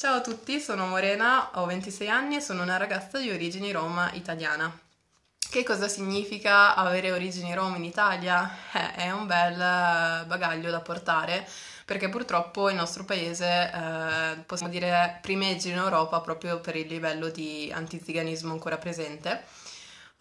Ciao a tutti, sono Morena, ho 26 anni e sono una ragazza di origini roma italiana. Che cosa significa avere origini rom in Italia? Eh, è un bel bagaglio da portare perché purtroppo il nostro paese, eh, possiamo dire, primeggia in Europa proprio per il livello di antiziganismo ancora presente.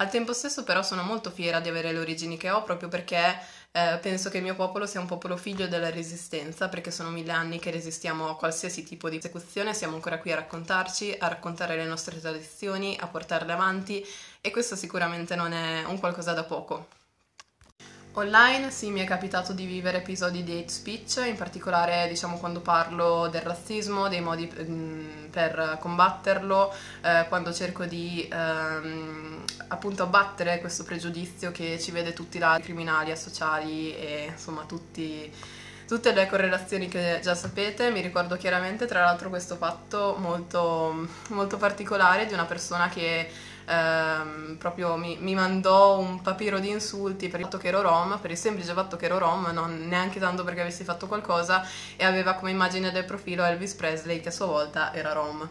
Al tempo stesso però sono molto fiera di avere le origini che ho proprio perché eh, penso che il mio popolo sia un popolo figlio della resistenza perché sono mille anni che resistiamo a qualsiasi tipo di persecuzione, siamo ancora qui a raccontarci, a raccontare le nostre tradizioni, a portarle avanti e questo sicuramente non è un qualcosa da poco. Online sì, mi è capitato di vivere episodi di hate speech, in particolare diciamo quando parlo del razzismo, dei modi mm, per combatterlo, eh, quando cerco di ehm, appunto abbattere questo pregiudizio che ci vede tutti là, criminali, asociali e insomma tutti, tutte le correlazioni che già sapete. Mi ricordo chiaramente tra l'altro questo fatto molto, molto particolare di una persona che ehm, proprio mi, mi, mandò un papiro di insulti per il fatto che ero rom, per il semplice fatto che ero rom, non neanche tanto perché avessi fatto qualcosa, e aveva come immagine del profilo Elvis Presley che a sua volta era rom.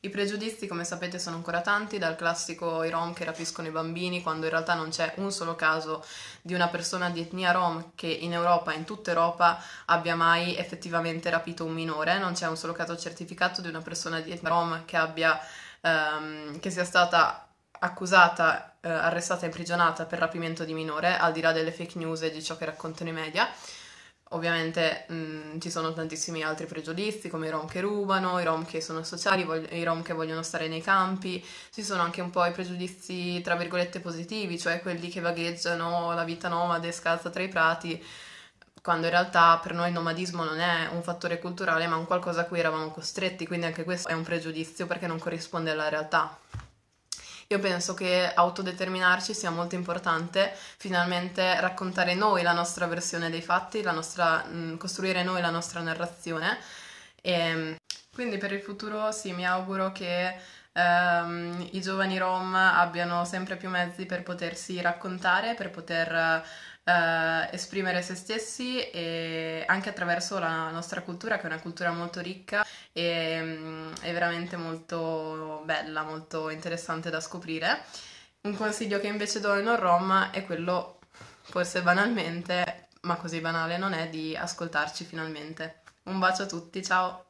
I pregiudizi, come sapete, sono ancora tanti, dal classico i rom che rapiscono i bambini, quando in realtà non c'è un solo caso di una persona di etnia rom che in Europa, in tutta Europa, abbia mai effettivamente rapito un minore, non c'è un solo caso certificato di una persona di etnia rom che abbia ehm, che sia stata accusata, eh, arrestata e imprigionata per rapimento di minore, al di là delle fake news e di ciò che raccontano i media. Ovviamente mh, mm, ci sono tantissimi altri pregiudizi, come i rom che rubano, i rom che sono sociali, vog- i rom che vogliono stare nei campi, ci sono anche un po' i pregiudizi tra virgolette positivi, cioè quelli che vagheggiano la vita nomade scalza tra i prati, quando in realtà per noi il nomadismo non è un fattore culturale ma un qualcosa a cui eravamo costretti, quindi anche questo è un pregiudizio perché non corrisponde alla realtà. Io penso che autodeterminarci sia molto importante, finalmente raccontare noi la nostra versione dei fatti, nostra, costruire noi la nostra narrazione. E quindi per il futuro sì, mi auguro che ehm, i giovani rom abbiano sempre più mezzi per potersi raccontare, per poter eh, esprimere se stessi e anche attraverso la nostra cultura, che è una cultura molto ricca e um, è veramente molto bella, molto interessante da scoprire. Un consiglio che invece do ai non rom è quello, forse banalmente, ma così banale non è, di ascoltarci finalmente. Un bacio a tutti, ciao!